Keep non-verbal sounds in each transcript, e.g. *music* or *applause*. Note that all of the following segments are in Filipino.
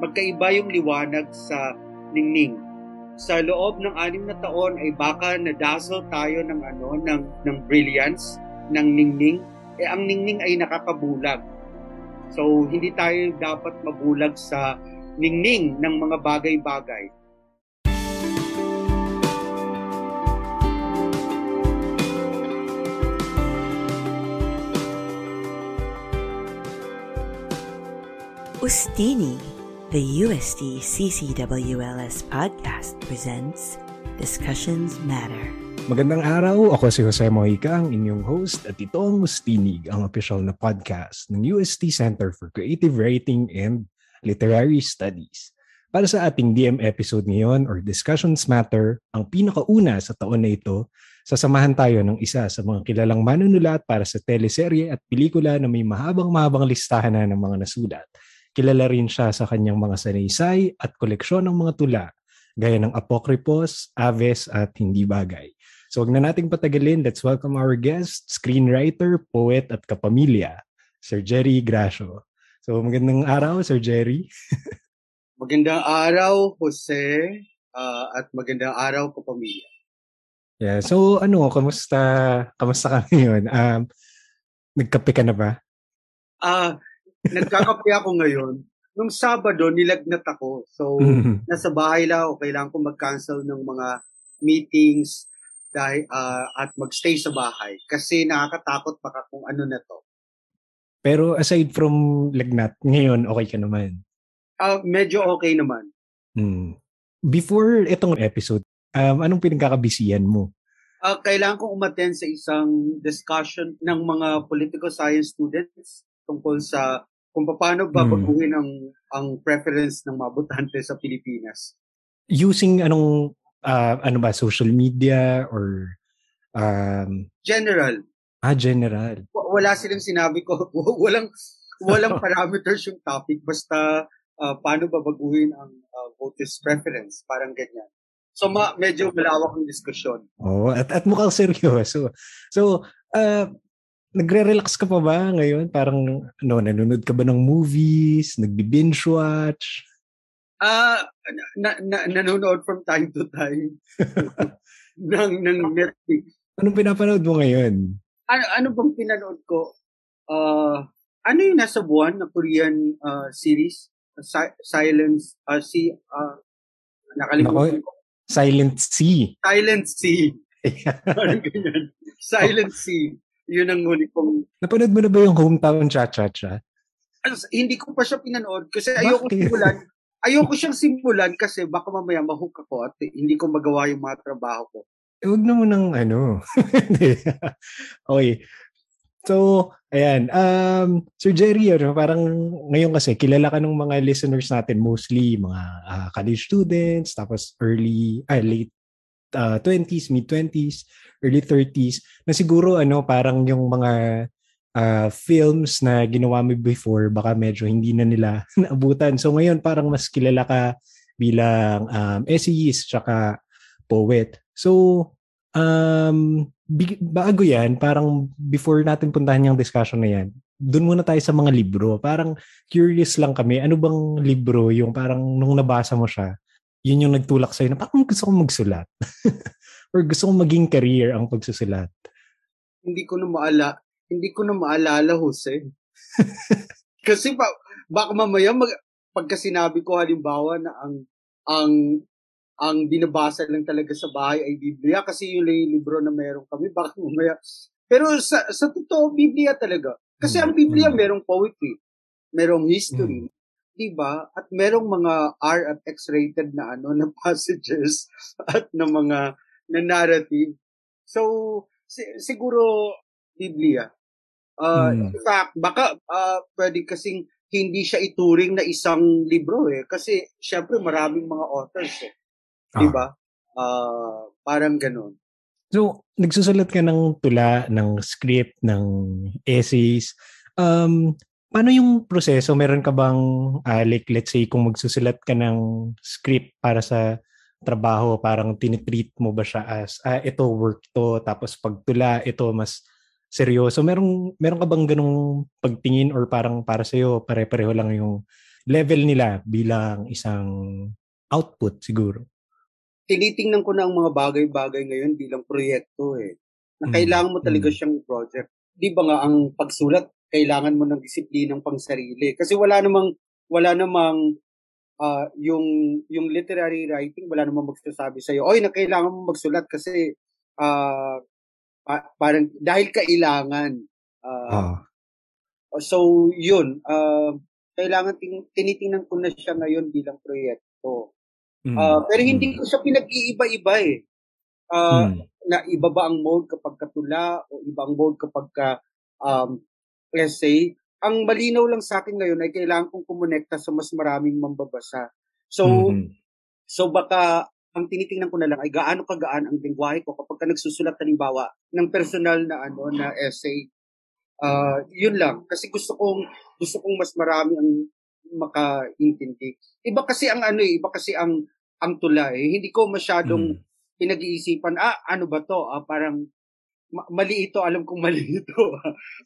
magkaiba yung liwanag sa ningning. Sa loob ng anim na taon ay baka nadazzle tayo ng ano ng ng brilliance ng ningning. Eh ang ningning ay nakakabulag. So hindi tayo dapat mabulag sa ningning ng mga bagay-bagay. Ustini, the USD CCWLS podcast presents Discussions Matter. Magandang araw, ako si Jose Mojica, ang inyong host at ito ang Mustinig, ang official na podcast ng UST Center for Creative Writing and Literary Studies. Para sa ating DM episode ngayon or Discussions Matter, ang pinakauna sa taon na ito, sasamahan tayo ng isa sa mga kilalang manunulat para sa teleserye at pelikula na may mahabang-mahabang listahan na ng mga nasulat Kilala rin siya sa kanyang mga sanaysay at koleksyon ng mga tula, gaya ng Apocryphos, Aves at Hindi Bagay. So wag na nating patagalin, let's welcome our guest, screenwriter, poet at kapamilya, Sir Jerry Gracio. So magandang araw, Sir Jerry. *laughs* magandang araw, Jose, uh, at magandang araw, kapamilya. Yeah, so ano, kamusta, kamusta ka ngayon? Um, nagkape ka na ba? Ah, uh, nagkakape ako ngayon. Nung Sabado, nilagnat ako. So, mm-hmm. nasa bahay lang ako. Kailangan ko mag-cancel ng mga meetings dahil, uh, at magstay sa bahay. Kasi nakakatakot baka kung ano na to. Pero aside from lagnat, ngayon okay ka naman? Uh, medyo okay naman. Hmm. Before itong episode, um, anong pinagkakabisiyan mo? Uh, kailangan kong umattend sa isang discussion ng mga political science students tungkol sa kung paano hmm. babaguhin ang ang preference ng mga botante sa Pilipinas. Using anong uh, ano ba social media or um general. Ah, general. Wala silang sinabi ko. *laughs* walang walang *laughs* parameters yung topic basta uh, paano babaguhin ang uh, voters preference, parang ganyan. So ma- medyo malawak ang diskusyon. Oh, at at mukhang seryoso. So, uh, nagre-relax ka pa ba ngayon? Parang, ano, nanonood ka ba ng movies? Nagbi-binge watch? Ah, uh, na, na, nanonood from time to time *laughs* ng, ng Netflix. Anong pinapanood mo ngayon? Ano, ano bang pinanood ko? Uh, ano yung nasa buwan na Korean uh, series? Si- Silence, uh, si, uh, nakalimutan ko. Silent Sea. Silent Sea. *laughs* Parang ganyan. Silent Sea. Yun ang huli kong... Napanood mo na ba yung Hometown Cha-Cha-Cha? hindi ko pa siya pinanood kasi ayoko Bakit? simulan. Ayoko siyang simulan kasi baka mamaya mahook ako at hindi ko magawa yung mga trabaho ko. Eh, huwag na mo ng ano. *laughs* okay. So, ayan. Um, Sir Jerry, ano, parang ngayon kasi kilala ka ng mga listeners natin mostly mga uh, college students, tapos early, ah, late uh, 20s, mid-20s early 30s na siguro ano parang yung mga uh, films na ginawa mo before baka medyo hindi na nila *laughs* naabutan. So ngayon parang mas kilala ka bilang um, essayist tsaka poet. So um, bago yan, parang before natin puntahan yung discussion na yan, doon muna tayo sa mga libro. Parang curious lang kami, ano bang libro yung parang nung nabasa mo siya, yun yung nagtulak sa'yo na parang gusto kong magsulat. *laughs* or gusto kong maging career ang pagsusulat? Hindi ko na maala, hindi ko na maalala, Jose. *laughs* Kasi pa, baka mamaya mag, pagka sinabi ko halimbawa na ang ang ang binabasa lang talaga sa bahay ay Biblia kasi yung libro na meron kami *laughs* baka mamaya pero sa sa totoo Biblia talaga kasi ang Biblia mm. merong poetry merong history mm. 'di ba at merong mga R at X rated na ano *laughs* na passages at na mga na narrative. So, si- siguro, Biblia. Uh, mm. In fact, baka uh, pwede kasing hindi siya ituring na isang libro eh. Kasi, syempre, maraming mga authors eh. Ah. Di ba? Uh, parang ganun. So, nagsusulat ka ng tula, ng script, ng essays. Um, paano yung proseso? Meron ka bang, uh, like, let's say, kung magsusulat ka ng script para sa trabaho, parang tinitreat mo ba siya as, ah, ito work to, tapos pagtula, ito mas seryoso. Merong, meron ka bang ganung pagtingin or parang para sa'yo, pare-pareho lang yung level nila bilang isang output siguro? Tinitingnan ko na ang mga bagay-bagay ngayon bilang proyekto eh. Na mm. kailangan mo talaga mm. siyang project. Di ba nga ang pagsulat, kailangan mo ng disiplinang pang sarili. Kasi wala namang, wala namang uh, yung yung literary writing wala namang magsasabi sa iyo oy na kailangan mo magsulat kasi uh, pa- parang dahil kailangan uh, uh. so yun uh, kailangan ting- tinitingnan ko na siya ngayon bilang proyekto Mm. Uh, pero hindi ko siya pinag-iiba-iba eh. Uh, mm. Na iba ba ang mode kapag katula o ibang mode kapag ka, um, essay. Ang malinaw lang sa akin ngayon ay kailangan kong kumonekta sa mas maraming mambabasa. So, mm-hmm. so baka ang tinitingnan ko na lang ay gaano kagaan ang lingwahe ko kapag ka nagsusulat halimbawa ng personal na ano na essay. Uh, yun lang kasi gusto kong gusto kong mas marami ang makaintindi. Iba kasi ang ano eh, iba kasi ang ang tula eh. Hindi ko masyadong mm. pinag-iisipan, ah, ano ba to? Ah, parang ma- mali ito, alam kong *laughs* mali ito.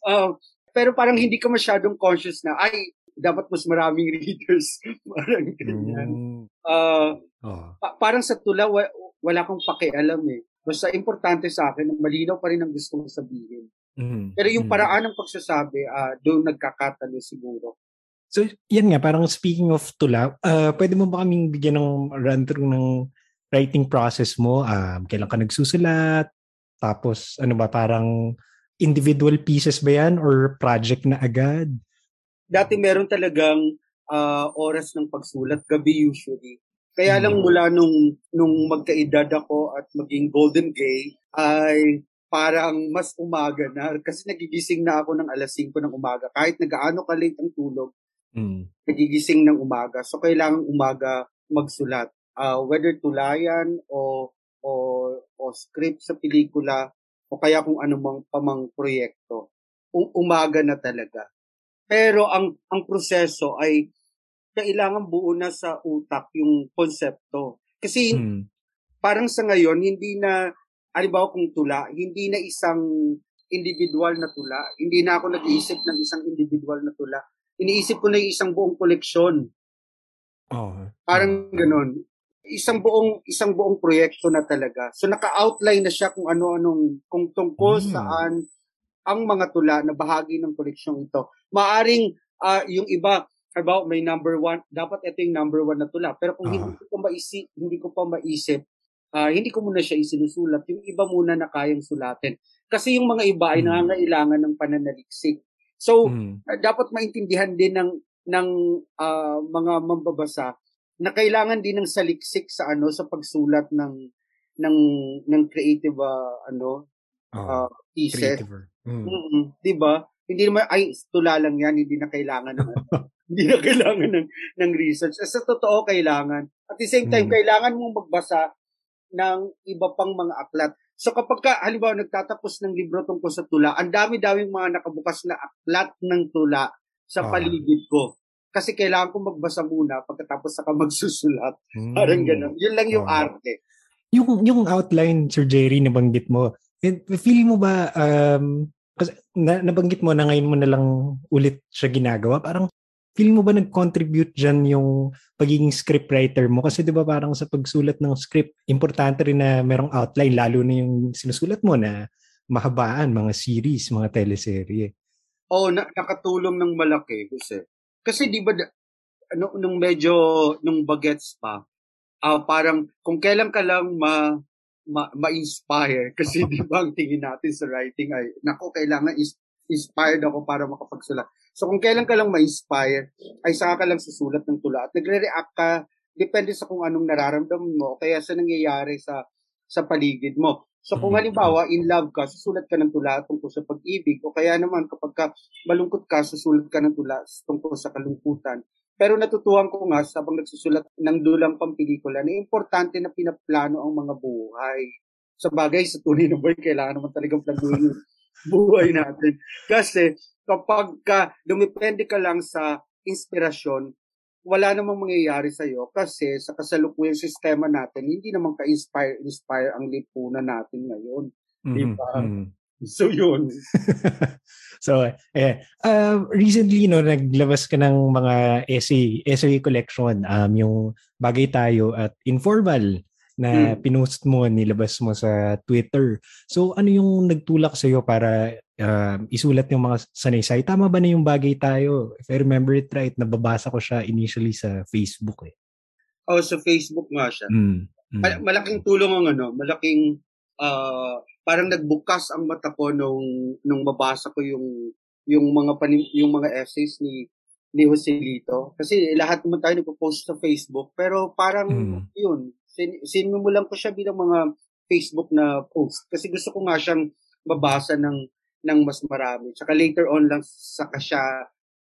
uh, pero parang hindi ka masyadong conscious na, ay, dapat mas maraming *laughs* readers. parang ganyan. Mm. Uh, oh. pa- parang sa tula, wa- wala kang pakialam eh. Basta importante sa akin, malinaw pa rin ang gusto kong sabihin. Mm. Pero yung mm. paraan ng pagsasabi, uh, doon nagkakatalo siguro. So, yan nga, parang speaking of tula, uh, pwede mo ba kaming bigyan ng run-through ng writing process mo? Um, kailan ka nagsusulat? Tapos, ano ba, parang individual pieces ba yan or project na agad? Dati meron talagang uh, oras ng pagsulat, gabi usually. Kaya lang hmm. mula nung, nung magkaedad ako at maging golden gay, ay parang mas umaga na kasi nagigising na ako ng alas 5 ng umaga. Kahit nagaano ka late ang tulog, Mm. Nagigising ng umaga. So, kailangan umaga magsulat. Uh, whether tulayan o, o, o script sa pelikula o kaya kung anumang pamang proyekto. Um, umaga na talaga. Pero ang ang proseso ay kailangan buo na sa utak yung konsepto. Kasi mm. parang sa ngayon, hindi na, halimbawa kung tula, hindi na isang individual na tula. Hindi na ako nag-iisip ng isang individual na tula iniisip ko na yung isang buong koleksyon. Oh. Parang ganun. Isang buong isang buong proyekto na talaga. So naka-outline na siya kung ano-anong kung tungkol mm. saan ang mga tula na bahagi ng koleksyon ito. Maaring uh, yung iba about may number one, dapat ito yung number one na tula. Pero kung uh hindi ko pa maisip, hindi ko pa maisip, uh, hindi ko muna siya isinusulat. Yung iba muna na kayang sulatin. Kasi yung mga iba ay mm. nangangailangan ng pananaliksik. So, mm. uh, dapat maintindihan din ng ng uh, mga mambabasa na kailangan din ng saliksik sa ano sa pagsulat ng ng ng creative uh, ano oh, uh, pieces. Mm. Mm-hmm. 'Di ba? Hindi naman ay tula lang 'yan, hindi na kailangan ng *laughs* hindi na kailangan ng ng research. Sa totoo kailangan. At the same time, mm. kailangan mong magbasa ng iba pang mga aklat. So kapag ka, halimbawa, nagtatapos ng libro tungkol sa tula, ang dami-daming mga nakabukas na aklat ng tula sa paligid ko. Kasi kailangan ko magbasa muna pagkatapos saka *laughs* magsusulat. Hmm. Parang ganun. Yun lang yung ah. arte. Yung, yung outline, Sir Jerry, nabanggit mo, feel mo ba, um, kasi na, nabanggit mo na ngayon mo na lang ulit siya ginagawa, parang feel mo ba nag-contribute dyan yung pagiging scriptwriter mo? Kasi di ba parang sa pagsulat ng script, importante rin na merong outline, lalo na yung sinusulat mo na mahabaan, mga series, mga teleserye. Oo, oh, na- nakatulong ng malaki, kasi. Kasi di ba, ano, nung medyo, nung bagets pa, uh, parang kung kailan ka lang ma, ma, ma-inspire, *laughs* kasi di ba ang tingin natin sa writing ay, nako, kailangan is, inspired ako para makapagsulat So kung kailan ka lang ma-inspire, ay saka ka lang susulat ng tula at nagre-react ka depende sa kung anong nararamdaman mo kaya sa nangyayari sa sa paligid mo. So kung mm-hmm. halimbawa in love ka, susulat ka ng tula tungkol sa pag-ibig o kaya naman kapag ka malungkot ka, susulat ka ng tula tungkol sa kalungkutan. Pero natutuhan ko nga sabang nagsusulat ng dulang pampelikula na importante na pinaplano ang mga buhay. Sa bagay, sa tunay na buhay, kailangan naman talagang planuhin *laughs* buhay natin. Kasi kapag ka, dumipende ka lang sa inspirasyon, wala namang mangyayari sa iyo kasi sa kasalukuyang sistema natin, hindi naman ka-inspire inspire ang lipunan natin ngayon. Mm-hmm. Di ba? Mm-hmm. *laughs* So yun. *laughs* so eh uh, recently no naglabas ka ng mga essay essay collection um yung bagay tayo at informal na hmm. pinost mo, nilabas mo sa Twitter. So ano yung nagtulak sa iyo para uh, isulat yung mga sanaysay? Tama ba na yung bagay tayo? If I remember it right, nababasa ko siya initially sa Facebook eh. Oh, sa Facebook nga siya. Mm. Mm. Malaking tulong ang ano, malaking uh, parang nagbukas ang mata ko nung nung mabasa ko yung yung mga panim, yung mga essays ni ni Joselito. Kasi lahat naman tayo nagpo-post sa Facebook, pero parang mm. yun, sin, sinimulan ko siya bilang mga Facebook na post kasi gusto ko nga siyang mabasa ng ng mas marami. Tsaka later on lang saka siya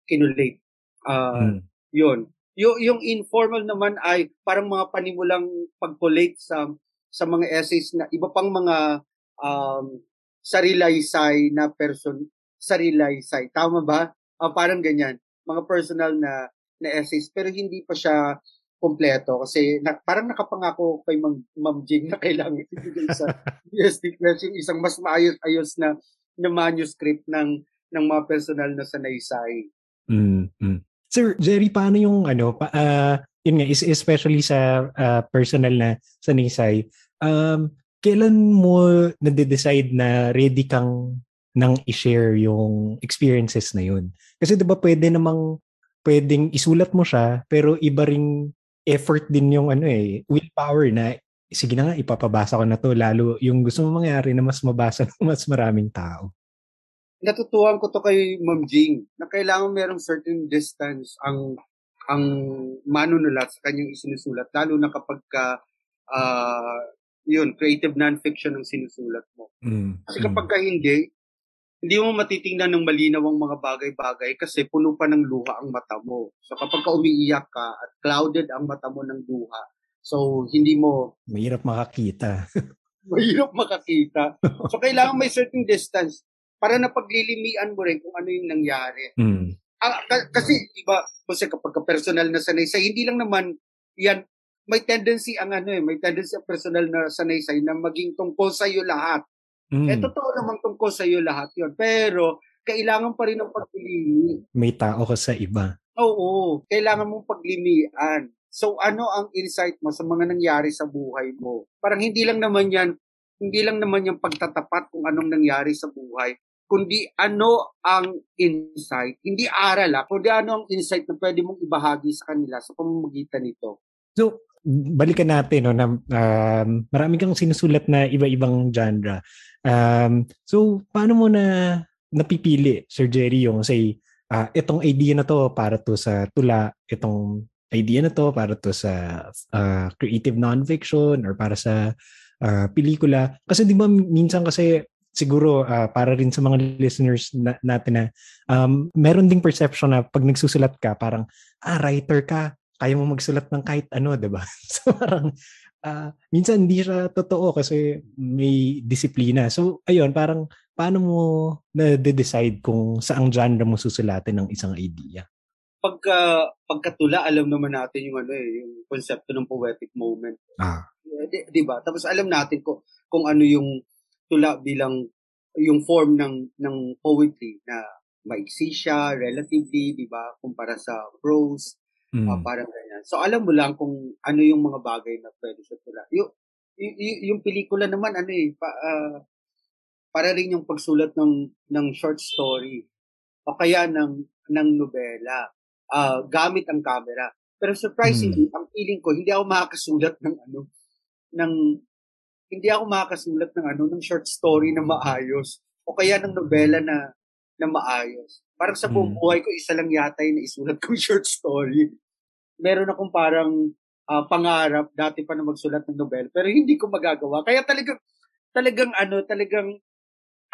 kinulate. Uh, mm. Yun. Yung, yung informal naman ay parang mga panimulang pag-collate sa sa mga essays na iba pang mga um, sarilaysay na person sarilaysay. Tama ba? Uh, parang ganyan. Mga personal na na essays pero hindi pa siya kompleto kasi na, parang nakapangako kay Ma'am, Ma'am Jing na kailangan ibigay sa *laughs* USD Press yung isang mas maayos-ayos na na manuscript ng ng mga personal na sanaysay. Mm-hmm. Sir Jerry, paano yung ano pa uh, yun nga is especially sa uh, personal na sanaysay, um kailan mo na-decide na ready kang nang i-share yung experiences na yun? Kasi 'di ba pwede namang pwedeng isulat mo siya pero iba ring effort din yung ano eh, willpower na sige na nga, ipapabasa ko na to. Lalo yung gusto mo mangyari na mas mabasa ng mas maraming tao. Natutuwan ko to kay Ma'am Jing na kailangan merong certain distance ang ang manunulat sa kanyang isinusulat lalo na kapag ka uh, yun creative nonfiction ang sinusulat mo. Mm. Kasi kapag ka hindi hindi mo matitingnan ng malinaw ang mga bagay-bagay kasi puno pa ng luha ang mata mo. So kapag ka umiiyak ka at clouded ang mata mo ng luha, so hindi mo... Mahirap makakita. *laughs* mahirap makakita. So kailangan may certain distance para na paglilimian mo rin kung ano yung nangyari. Mm. Ah, k- kasi, iba, kasi kapag ka personal na sanaysay, hindi lang naman yan, may tendency ang ano eh, may tendency ang personal na sanaysay na maging tungkol sa iyo lahat. Mm. Eh, totoo naman tungkol sa iyo lahat yon Pero, kailangan pa rin ng paglilihi. May tao ka sa iba. Oo, kailangan mong paglimian. So, ano ang insight mo sa mga nangyari sa buhay mo? Parang hindi lang naman yan, hindi lang naman yung pagtatapat kung anong nangyari sa buhay, kundi ano ang insight, hindi aral ah, kundi ano ang insight na pwede mong ibahagi sa kanila sa pamamagitan nito. So, balikan natin no na um, marami kang sinusulat na iba-ibang genre. Um, so paano mo na napipili Sir Jerry yung say uh, itong idea na to para to sa tula, itong idea na to para to sa uh, creative nonfiction or para sa uh, pelikula. Kasi di ba minsan kasi siguro uh, para rin sa mga listeners na, natin na um, meron ding perception na pag nagsusulat ka parang ah writer ka kaya mo magsulat ng kahit ano 'di ba *laughs* so parang uh, minsan hindi siya totoo kasi may disiplina. So, ayun, parang paano mo na-decide kung saang genre mo susulatin ng isang idea? Pagka, pagkatula, alam naman natin yung ano eh, yung konsepto ng poetic moment. Ah. Eh, di, di ba? Tapos alam natin kung, kung ano yung tula bilang yung form ng ng poetry na maiksi siya relatively, di ba? Kumpara sa prose. Mm. Uh, parang ganyan. So alam mo lang kung ano yung mga bagay na pwede sa tula. Yung, yung, yung pelikula naman ano eh pa, uh, para rin yung pagsulat ng ng short story o kaya ng ng nobela uh, gamit ang camera. Pero surprisingly, mm. ang feeling ko hindi ako makakasulat ng ano ng hindi ako makakasulat ng ano ng short story na maayos o kaya ng nobela na na maayos. Parang sa buong mm. buhay ko, isa lang yata yung naisulat kong *laughs* short story meron akong parang uh, pangarap dati pa na magsulat ng novel pero hindi ko magagawa. Kaya talagang talagang ano, talagang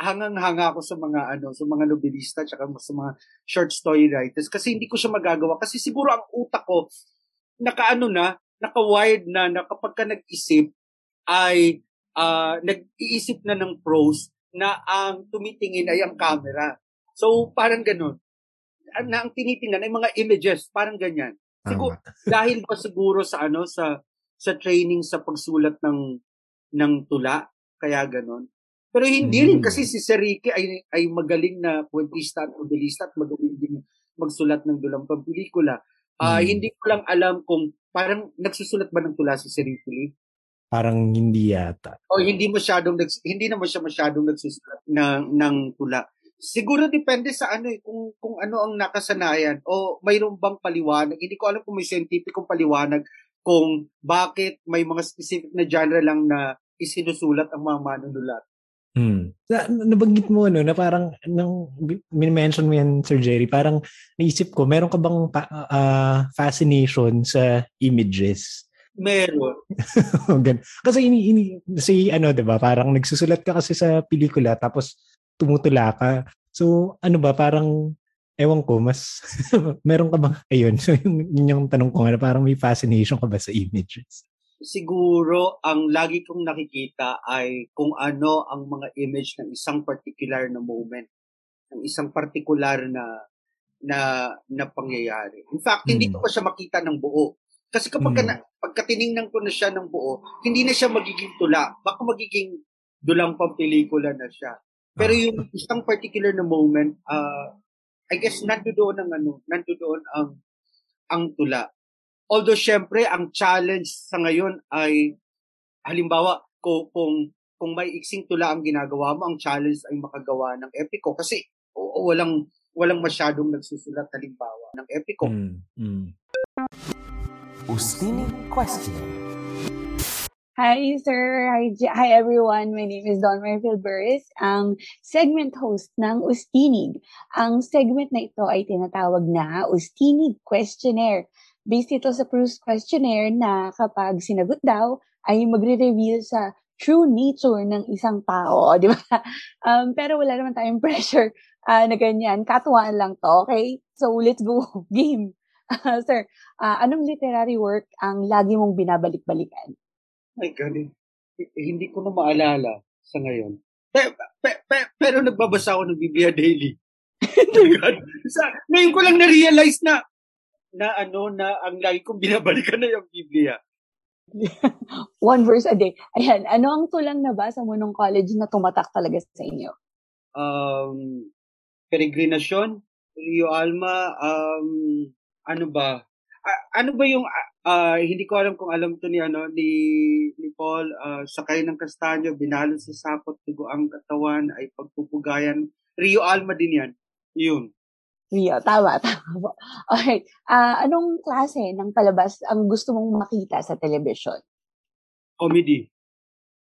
hangang-hanga ako sa mga ano, sa mga nobelista tsaka sa mga short story writers kasi hindi ko siya magagawa kasi siguro ang utak ko nakaano na, naka-wired na na kapag ka nag-isip ay uh, nag-iisip na ng prose na ang tumitingin ay ang camera. So parang ganun. Na ang tinitingnan ay mga images, parang ganyan. Siguro, *laughs* dahil ba siguro sa ano sa sa training sa pagsulat ng ng tula kaya ganon. Pero hindi mm. rin kasi si Sir Ricky ay, ay magaling na puwentista at modelista at magaling din magsulat ng dulang pelikula. Uh, mm. Hindi ko lang alam kung parang nagsusulat ba ng tula si Sir Ricky Parang hindi yata. O hindi masyadong hindi naman siya masyadong nagsusulat ng ng tula. Siguro depende sa ano eh, kung kung ano ang nakasanayan o mayroon bang paliwanag. Hindi ko alam kung may scientific paliwanag kung bakit may mga specific na genre lang na isinusulat ang mga manunulat. Hmm. Na, nabanggit mo ano na parang nang mention mo yan Sir Jerry, parang naisip ko meron ka bang pa, uh, fascination sa images? Meron. *laughs* kasi ini, ini si ano 'di ba, parang nagsusulat ka kasi sa pelikula tapos tumutula ka. So ano ba parang ewan ko mas *laughs* meron ka bang ayun so yung, yun yung tanong ko nga parang may fascination ka ba sa images? Siguro ang lagi kong nakikita ay kung ano ang mga image ng isang particular na moment, ng isang particular na na na pangyayari. In fact, hmm. hindi ko pa siya makita ng buo. Kasi kapag mm. na, pagka tiningnan ko na siya ng buo, hindi na siya magiging tula. Baka magiging dulang pang pelikula na siya. Pero ah. yung isang particular na moment, uh, I guess nandoon ang ano, nandoon ang ang tula. Although syempre ang challenge sa ngayon ay halimbawa kung kung kung may iksing tula ang ginagawa mo, ang challenge ay makagawa ng epiko kasi o, o, walang walang masyadong nagsusulat halimbawa ng epiko. Mm, mm. Ustini Question. Hi, sir. Hi, hi, everyone. My name is Don Merville Burris, ang segment host ng Ustinig. Ang segment na ito ay tinatawag na Ustinig Questionnaire. Based ito sa Proust Questionnaire na kapag sinagot daw, ay magre-reveal sa true nature ng isang tao, *laughs* di ba? Um, pero wala naman tayong *laughs* pressure uh, na ganyan. Katuwaan lang to, okay? So, let's go. *laughs* Game. Uh, sir, uh, anong literary work ang lagi mong binabalik-balikan? My God, eh, hindi ko na maalala sa ngayon. Pe, pe, pe, pero nagbabasa ako ng Biblia daily. *laughs* God. sa, ngayon ko lang na-realize na na ano na ang lagi kong binabalikan na yung Biblia. *laughs* One verse a day. Ayan, ano ang tulang nabasa mo nung college na tumatak talaga sa inyo? Um, Peregrinasyon, Rio Alma, um, ano ba? Uh, ano ba yung uh, hindi ko alam kung alam to ni ano ni ni Paul. Uh, sakay ng kastanyo binalo sa sapot tugo ang katawan ay pagpupugayan. Rio Alma din yan. Yun. Rio tama tama okay uh, anong klase ng palabas ang gusto mong makita sa television comedy.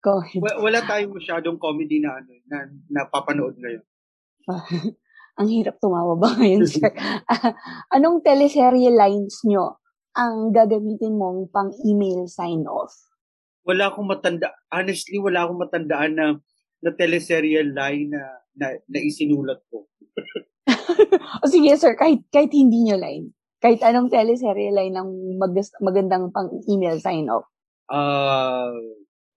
Comedy. Wala, wala tayong masyadong comedy na ano na napapanood ngayon. *laughs* Ang hirap tumawa ba ngayon, sir? *laughs* Anong teleserye lines nyo ang gagamitin mong pang-email sign-off? Wala akong matanda. Honestly, wala akong matandaan na na teleserye line na, na, na isinulat ko. *laughs* o sige, sir, kahit, kahit hindi nyo line. Kahit anong teleserye line ng mag, magandang pang-email sign-off. Uh,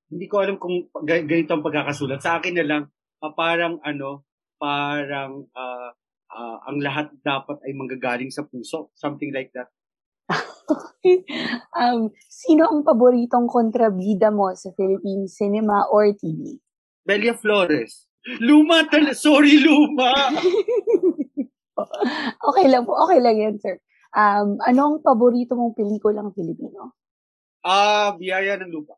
hindi ko alam kung ganito ang pagkakasulat. Sa akin na lang, uh, parang ano, parang uh, uh, ang lahat dapat ay manggagaling sa puso. Something like that. *laughs* um, sino ang paboritong kontrabida mo sa Philippine cinema or TV? Belia Flores. Luma tal Sorry, Luma! *laughs* okay lang po. Okay lang yan, sir. Um, anong paborito mong pelikulang Filipino? Ah, uh, Biyaya ng Lupa.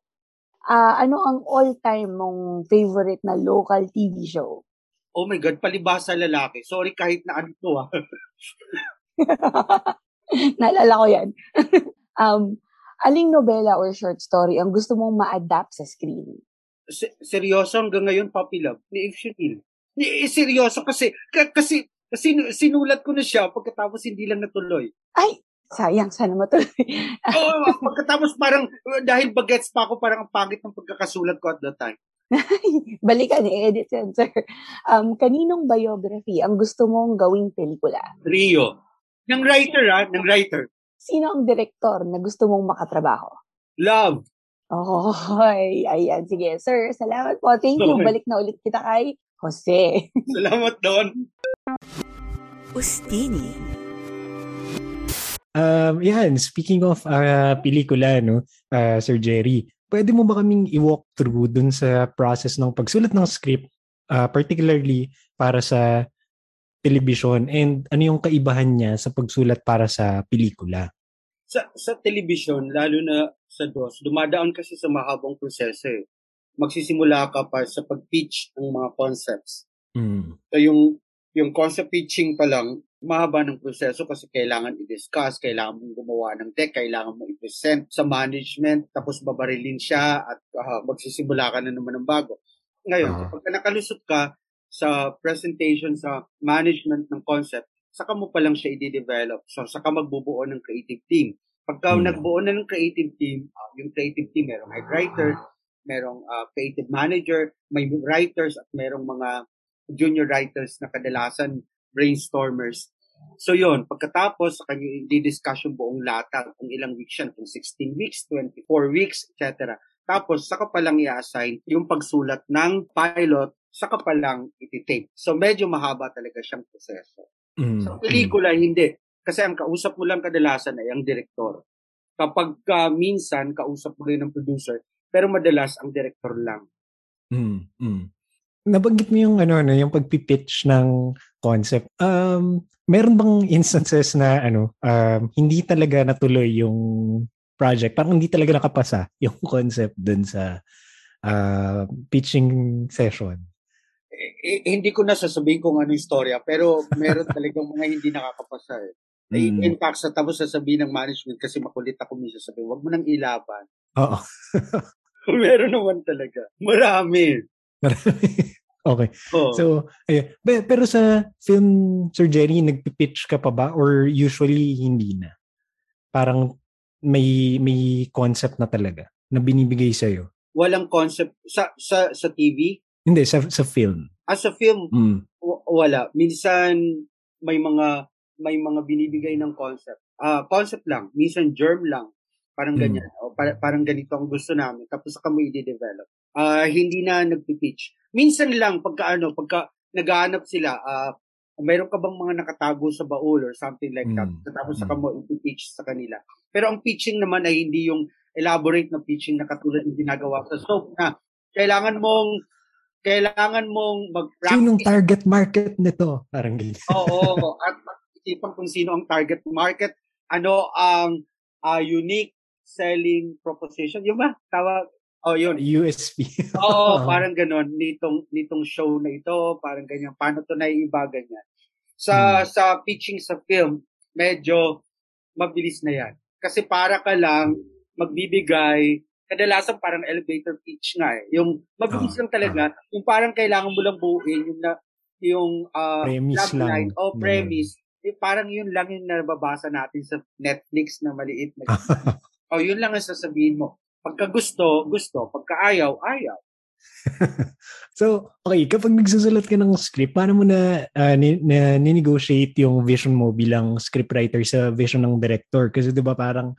Uh, ano ang all-time mong favorite na local TV show? oh my God, palibasa lalaki. Sorry kahit na ano to ah. *laughs* *laughs* Naalala ko yan. *laughs* um, aling nobela or short story ang gusto mong ma-adapt sa screen? S- seryoso hanggang ngayon, Puppy Love, ni Chanel. Ni, eh, seryoso kasi, k- kasi, kasi sinulat ko na siya pagkatapos hindi lang natuloy. Ay, sayang, sana matuloy. *laughs* Oo, oh, pagkatapos parang, dahil bagets pa ako, parang ang pangit ng pagkakasulat ko at that time. Balikan, i-edit yan, sir. Um, kaninong biography ang gusto mong gawing pelikula? Rio. Ng writer, ah. Ng writer. Sino ang director na gusto mong makatrabaho? Love. Oh, ay, ayan. Sige, sir. Salamat po. Thank you. Balik na ulit kita kay Jose. *laughs* Salamat, Don. Ustini. Um, yan, speaking of uh, pelikula, no, uh, Sir Jerry, pwede mo ba kaming i-walk through dun sa process ng pagsulat ng script uh, particularly para sa television and ano yung kaibahan niya sa pagsulat para sa pelikula? Sa, sa television, lalo na sa DOS, dumadaan kasi sa mahabang proseso eh. Magsisimula ka pa sa pag-pitch ng mga concepts. Mm. So yung, yung concept pitching pa lang, mahaba ng proseso kasi kailangan i-discuss, kailangan mong gumawa ng deck, kailangan mong i-present sa management, tapos babarilin siya at uh, magsisimula ka na naman ng bago. Ngayon, uh-huh. kapag nakalusot ka sa presentation sa management ng concept, saka mo pa lang siya i-develop. So, saka magbubuo ng creative team. Pagka hmm. nagbuo na ng creative team, uh, yung creative team, merong head writer, merong uh, creative manager, may writers at merong mga junior writers na kadalasan brainstormers. So yon pagkatapos sa kanyo i-discuss yung buong lata kung ilang weeks yan, kung 16 weeks, 24 weeks, etc. Tapos saka pa lang i-assign yung pagsulat ng pilot saka pa lang iti-tape. So medyo mahaba talaga siyang proseso. Mm. Sa pelikula, hindi. Kasi ang kausap mo lang kadalasan ay ang direktor. Kapag uh, minsan, kausap mo rin ng producer, pero madalas ang director lang. Mm. Mm. Nabanggit mo yung ano, ano yung pagpipitch ng concept. Um, meron bang instances na ano, um, hindi talaga natuloy yung project? Parang hindi talaga nakapasa yung *laughs* concept dun sa uh, pitching session? Eh, hindi ko na sasabihin kung ano yung storya, pero meron talagang mga hindi nakakapasa eh. Mm. In fact, sa tapos sasabihin ng management kasi makulit ako minsan sabihin, wag mo nang ilaban. Oo. *laughs* meron naman talaga. Marami. Marami. *laughs* okay. Oh. So, ayun. Pero sa film, Sir Jerry, nagpipitch ka pa ba? Or usually, hindi na? Parang may may concept na talaga na binibigay sa'yo? Walang concept. Sa, sa, sa TV, hindi, sa, sa film. As ah, a film, mm. w- wala. Minsan, may mga may mga binibigay ng concept. Ah, uh, concept lang. Minsan germ lang. Parang mm. ganyan. Mm. O, par- parang ganito ang gusto namin. Tapos saka mo i-develop. Ah, uh, hindi na nagpi-pitch. Minsan lang pagka ano, pagka naghahanap sila, ah, uh, mayroon ka bang mga nakatago sa baul or something like that. Mm. Tapos saka mm. mo i-pitch sa kanila. Pero ang pitching naman ay hindi yung elaborate na pitching na katulad ng ginagawa sa soap na kailangan mong kailangan mong mag-practice. Sinong target market nito? Parang ganyan. Oo, at isipan kung sino ang target market, ano ang uh, unique selling proposition. Yung ba? Tawag, oh, yun. USP. *laughs* Oo, parang ganon. Nitong, nitong show na ito, parang ganyan. Paano to naiiba ganyan. Sa, hmm. sa pitching sa film, medyo mabilis na yan. Kasi para ka lang magbibigay kadalasan parang elevator pitch nga eh. Yung mabilis oh, lang talaga, oh. yung parang kailangan mo lang buuin yung na yung uh, premise lang. Line, o oh, premise. Yeah. Yung, parang yun lang yung nababasa natin sa Netflix na maliit na. *laughs* o oh, yun lang ang sasabihin mo. Pagka gusto, gusto. Pagka ayaw, ayaw. *laughs* so, okay, kapag nagsusulat ka ng script, paano mo na, uh, ni, na ninegotiate yung vision mo bilang scriptwriter sa vision ng director? Kasi 'di ba parang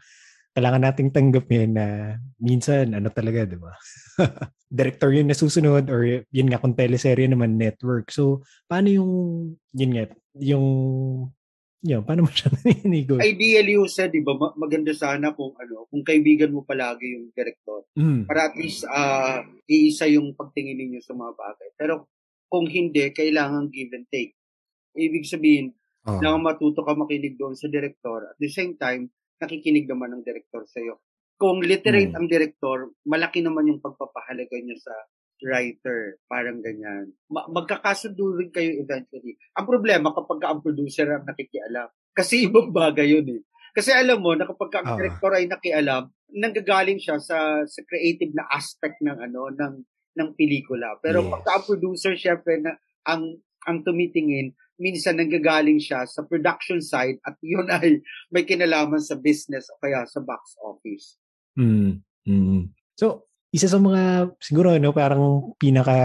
kailangan nating tanggapin na minsan ano talaga, 'di ba? *laughs* Director yung nasusunod or yun nga kung teleserye naman network. So, paano yung yun nga, yung yun, paano mo siya *laughs* naninigo? Ideally, said, di ba, maganda sana kung ano, kung kaibigan mo palagi yung director. Mm. Para at least uh, iisa yung pagtingin ninyo sa mga bagay. Pero kung hindi, kailangan give and take. Ibig sabihin, oh. na matuto ka makinig doon sa director. At the same time, nakikinig naman ng director sa iyo. Kung literate hmm. ang director, malaki naman yung pagpapahalaga niya sa writer, parang ganyan. Ma- magkakasundo rin kayo eventually. Ang problema kapag ang producer ang nakikialam. Kasi ibang bagay yun eh. Kasi alam mo, na kapag ang uh. director ay nakialam, nanggagaling siya sa sa creative na aspect ng ano ng ng pelikula. Pero yes. pagka ang producer syempre na ang ang tumitingin, minsan nanggagaling siya sa production side at yun ay *laughs* may kinalaman sa business o kaya sa box office. Mm. mm. So, isa sa mga siguro no parang pinaka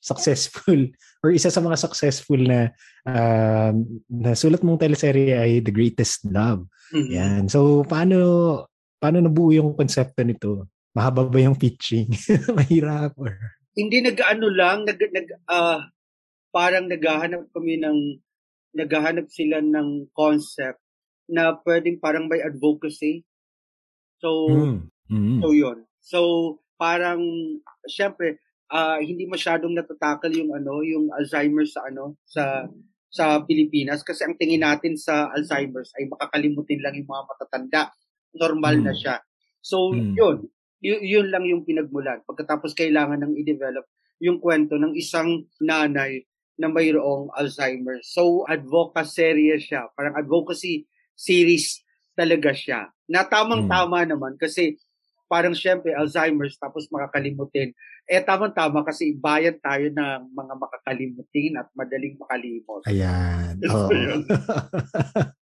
successful *laughs* or isa sa mga successful na uh, na sulat mong teleserye ay The Greatest Love. Mm-hmm. Yan. So paano paano nabuo yung konsepto nito? Mahaba ba yung pitching? *laughs* Mahirap or hindi nag-ano lang nag, nag uh, parang naghahanap kami ng naghahanap sila ng concept na pwedeng parang may advocacy. So, mm. Mm-hmm. so yun. So, parang, syempre, uh, hindi masyadong natatakal yung ano, yung Alzheimer's sa ano, sa sa Pilipinas kasi ang tingin natin sa Alzheimer's ay makakalimutin lang yung mga matatanda. Normal mm. na siya. So, mm. yun. Y- yun lang yung pinagmulan. Pagkatapos kailangan ng i-develop yung kwento ng isang nanay na mayroong Alzheimer's. So, advocacy siya. Parang advocacy series talaga siya. Na tamang-tama mm. naman kasi parang syempre Alzheimer's tapos makakalimutin eh tamang-tama kasi bayan tayo ng mga makakalimutin at madaling makalimot. Ayan. *laughs* Oo. *laughs*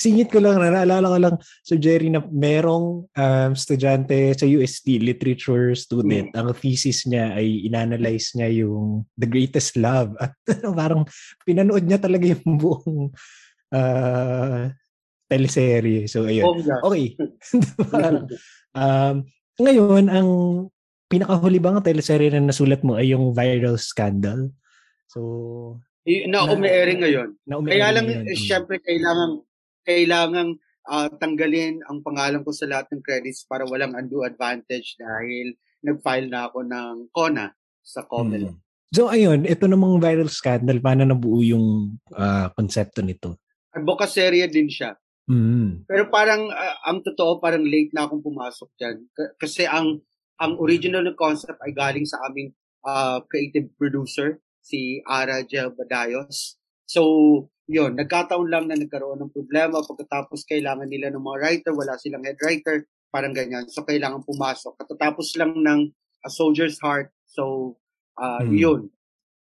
Singit ko lang, naalala ko lang, so Jerry, na merong um, estudyante sa UST, literature student, mm. ang thesis niya ay inanalyze niya yung The Greatest Love. At *laughs* parang pinanood niya talaga yung *laughs* buong uh, teleserye. So, ayun. Oh, okay. *laughs* um, ngayon, ang pinakahuli bang teleserye na nasulat mo ay yung viral scandal. So, na, na umiiring ngayon. Na Kaya lang, ngayon. Eh, syempre, kailangan, kailangan uh, tanggalin ang pangalan ko sa lahat ng credits para walang undue advantage dahil nag-file na ako ng CONA sa Comelec. Hmm. So ayun, ito namang viral scandal, paano nabuo yung uh, konsepto nito? Advocacy din siya. Mm. Pero parang uh, ang totoo parang late na akong pumasok diyan K- kasi ang ang original na concept ay galing sa aming uh, creative producer, si Ara Gel Badayos. So, yun, nagkataon lang na nagkaroon ng problema pagkatapos kailangan nila ng mga writer, wala silang head writer, parang ganyan. So, kailangan pumasok. Katatapos lang ng A Soldier's Heart. So, uh, hmm. yun.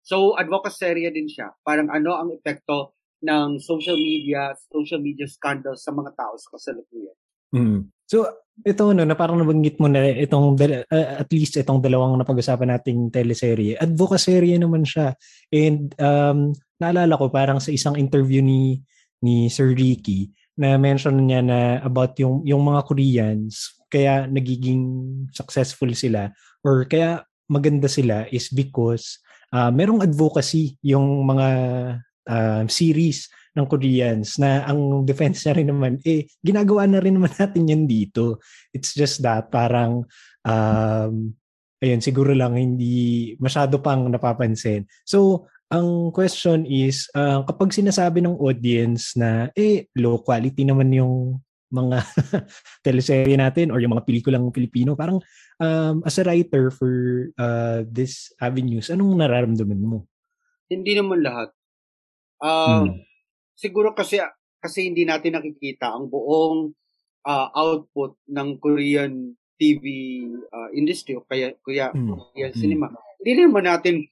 So, advocacy din siya. Parang ano ang epekto ng social media, social media scandals sa mga tao sa kasalukuyan. Mm. So, ito no, na parang nabanggit mo na itong uh, at least itong dalawang napag-usapan nating teleserye. Advocacy naman siya. And um, naalala ko parang sa isang interview ni ni Sir Ricky na mention niya na about yung yung mga Koreans kaya nagiging successful sila or kaya maganda sila is because uh, merong advocacy yung mga uh, series ng Koreans na ang defense niya rin naman, eh, ginagawa na rin naman natin yan dito. It's just that parang, um, ayun, siguro lang hindi masyado pang napapansin. So, ang question is, uh, kapag sinasabi ng audience na, eh, low quality naman yung mga *laughs* teleserye natin or yung mga pelikulang Pilipino, parang um, as a writer for uh, this avenues, anong nararamdaman mo? Hindi naman lahat. Uh, hmm siguro kasi kasi hindi natin nakikita ang buong uh, output ng Korean TV uh, ah, industry o kaya kuya mm. Korean mm. cinema. Hindi naman natin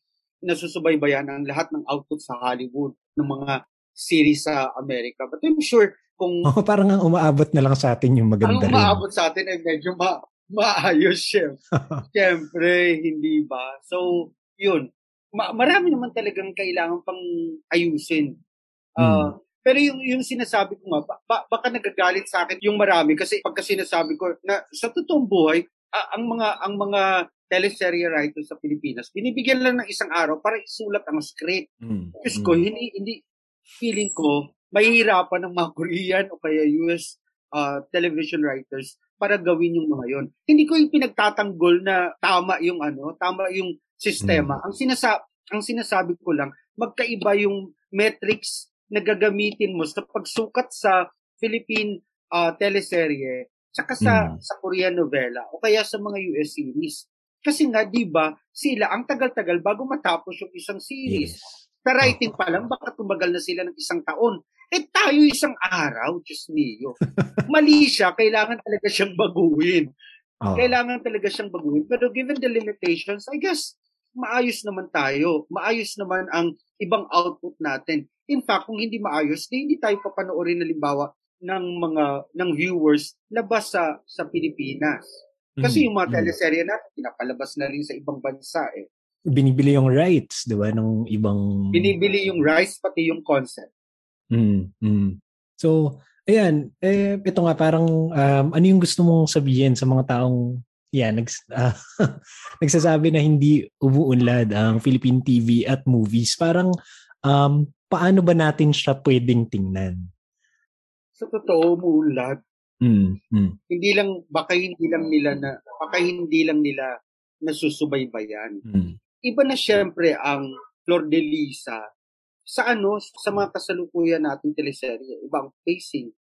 nasusubaybayan ang lahat ng output sa Hollywood ng mga series sa Amerika. But I'm sure kung... *laughs* Oh, parang ang umaabot na lang sa atin yung maganda ang rin. umaabot sa atin ay medyo ma maayos siya. *laughs* Siyempre, hindi ba? So, yun. Ma- marami naman talagang kailangan pang ayusin Uh, Pero yung, yung sinasabi ko nga, ba, baka nagagalit sa akin yung marami kasi pagka sinasabi ko na sa totoong buhay, uh, ang mga ang mga teleserye writers sa Pilipinas, binibigyan lang ng isang araw para isulat ang script. Mm. Diyos ko, mm. hindi, hindi, feeling ko, mahihirapan ng mga *laughs* Korean o kaya US uh, television writers para gawin yung mga yon. Hindi ko yung pinagtatanggol na tama yung ano, tama yung sistema. Mm. Ang sinasa ang sinasabi ko lang, magkaiba yung metrics na gagamitin mo sa pagsukat sa Philippine uh, teleserye saka sa mm. sa Korean novela o kaya sa mga US series. Kasi nga 'di ba, sila ang tagal-tagal bago matapos yung isang series. Yes. Sa writing pa lang baka tumagal na sila ng isang taon. Eh tayo isang araw, Diyos niyo. *laughs* Mali siya, kailangan talaga siyang baguhin. Oh. Kailangan talaga siyang baguhin. Pero given the limitations, I guess, maayos naman tayo. Maayos naman ang ibang output natin. In fact, kung hindi maayos, di hindi tayo papanoorin na limbawa ng mga ng viewers labas sa sa Pilipinas. Kasi mm-hmm. yung mga mm-hmm. teleserye natin pinapalabas na rin sa ibang bansa eh. Binibili yung rights, 'di ba, ng ibang Binibili yung rights pati yung concept. Mm. mm. So, ayan, eh ito nga parang um, ano yung gusto mong sabihin sa mga taong yan, nags, uh, *laughs* nagsasabi na hindi umuunlad ang Philippine TV at movies. Parang um, paano ba natin siya pwedeng tingnan? Sa totoo, umuunlad. Mm, mm. Hindi lang, baka hindi lang nila na, baka hindi lang nila nasusubaybayan. Mm. Iba na syempre ang Flor de Lisa sa ano, sa mga kasalukuyan nating teleserye. Iba ang pacing,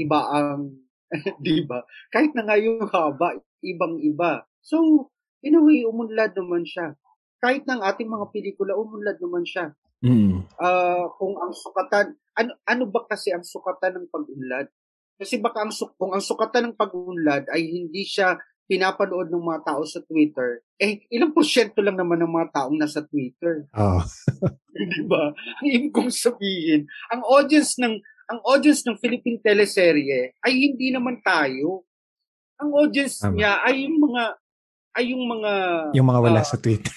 iba ang, *laughs* di ba? Kahit na nga yung haba, ibang-iba. So, in a way, umunlad naman siya. Kahit ng ating mga pelikula, umunlad naman siya. Mm. Ah, kung ang sukatan, ano, ano ba kasi ang sukatan ng pag-unlad? Kasi baka ang, kung ang sukatan ng pag-unlad ay hindi siya pinapanood ng mga tao sa Twitter, eh, ilang porsyento lang naman ng mga taong nasa Twitter. Oh. *laughs* Di ba? Ang ibig kong sabihin, ang audience ng ang audience ng Philippine teleserye ay hindi naman tayo. Ang audience Tama. niya ay yung mga ay yung mga Yung mga wala ah, sa Twitter.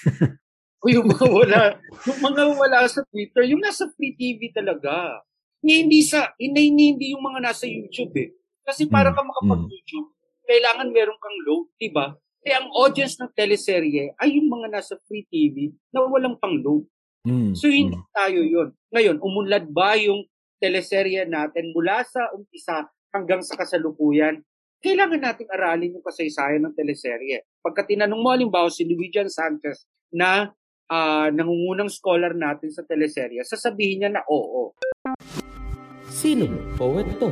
o *laughs* yung mga *laughs* wala yung mga wala sa Twitter, yung nasa free TV talaga. Hindi sa hindi, hindi yung mga nasa YouTube eh. Kasi para Mm, ka makapag-YouTube, kailangan meron kang load, di ba? Kaya ang audience ng teleserye ay yung mga nasa free TV na walang pang-load. Mm. So hindi mm. tayo yon. Ngayon, umunlad ba yung teleserye natin mula sa umpisa hanggang sa kasalukuyan? Kailangan nating aralin yung kasaysayan ng teleserye. Pagka tinanong mo halimbawa si Luigian Sanchez na ah, nangungunang scholar natin sa teleserye, sasabihin niya na oo. Sino poet to?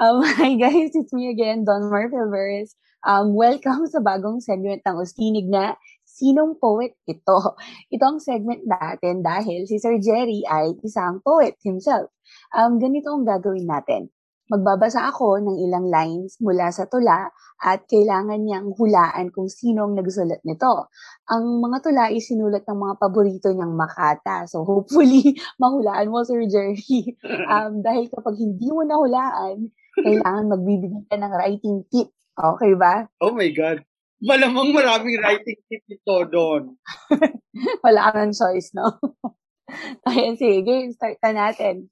Um, hi guys, it's me again, Don Marvelverse. Um, welcome sa bagong segment ng Ustinig na Sinong Poet Ito? Ito ang segment natin dahil si Sir Jerry ay isang poet himself. Um, ganito ang gagawin natin. Magbabasa ako ng ilang lines mula sa tula at kailangan niyang hulaan kung sino ang nagsulat nito. Ang mga tula ay sinulat ng mga paborito niyang makata. So hopefully, *laughs* mahulaan mo, Sir Jerry. *laughs* Um, dahil kapag hindi mo nahulaan, kailangan magbibigay ka ng writing tip. Okay ba? Oh my God. Malamang maraming writing tip ito doon. *laughs* Wala kang choice, no? Ayan, sige, start na natin.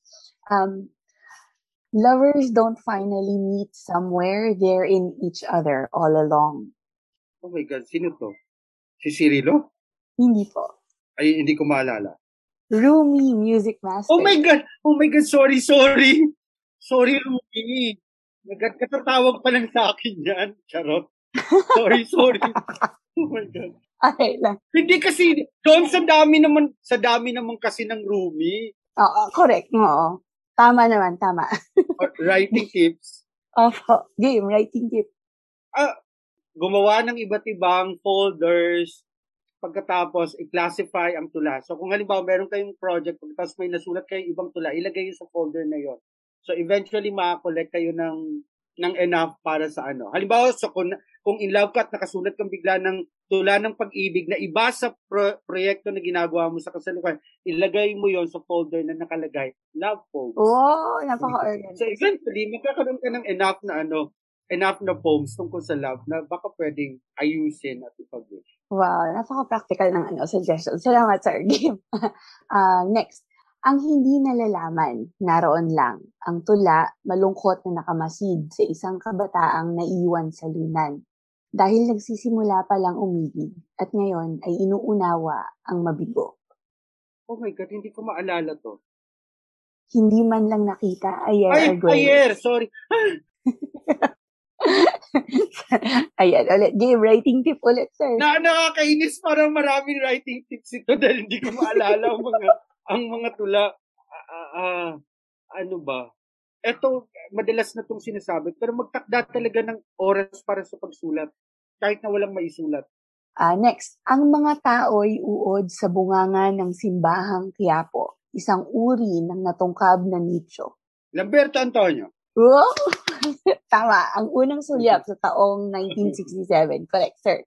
Um, lovers don't finally meet somewhere, they're in each other all along. Oh my God, sino to? Si Cirilo? Hindi po. Ay, hindi ko maalala. Rumi Music Master. Oh my God! Oh my God, sorry, sorry! Sorry, Ruby. Nagad katatawag pa lang sa akin yan. Charot. Sorry, *laughs* sorry. Oh my God. Okay lang. Hindi kasi, doon sa dami naman, sa dami naman kasi ng Rumi, Oo, correct. Oo. Tama naman, tama. writing tips, Opo. Game, writing tip. ah, gumawa ng iba't ibang folders, pagkatapos i-classify ang tula. So kung halimbawa meron kayong project, pagkatapos may nasulat kayong ibang tula, ilagay yun sa folder na yon. So eventually makakollect kayo ng ng enough para sa ano. Halimbawa, so kung, kung in love ka at nakasulat kang bigla ng tula ng pag-ibig na iba sa pro- proyekto na ginagawa mo sa kasalukuyan, ilagay mo yon sa folder na nakalagay, love poems. Wow, napaka-organized. So eventually, magkakaroon ka ng enough na ano, enough na poems tungkol sa love na baka pwedeng ayusin at ipag-wish. Wow, napaka-practical ng ano, suggestion. Salamat, sir. Game. *laughs* Ah, next. Ang hindi nalalaman, naroon lang. Ang tula, malungkot na nakamasid sa isang kabataang naiwan sa lunan. Dahil nagsisimula pa lang umibig at ngayon ay inuunawa ang mabigo. Oh my God, hindi ko maalala to. Hindi man lang nakita a year Ay, ago. ayer, sorry. *laughs* Ayan, ulit. Game, writing tip ulit, sir. Na nakakainis parang maraming writing tips ito dahil hindi ko maalala ang mga ang mga tula. Ah, ah, ano ba? Ito, madalas na itong sinasabi, pero magtakda talaga ng oras para sa pagsulat kahit na walang maisulat. Ah, next, ang mga tao'y uod sa bunganga ng simbahang Quiapo, isang uri ng natungkab na nicho. Lamberto Antonio. Wow! *laughs* Tama, ang unang sulyap sa taong 1967. Correct, sir.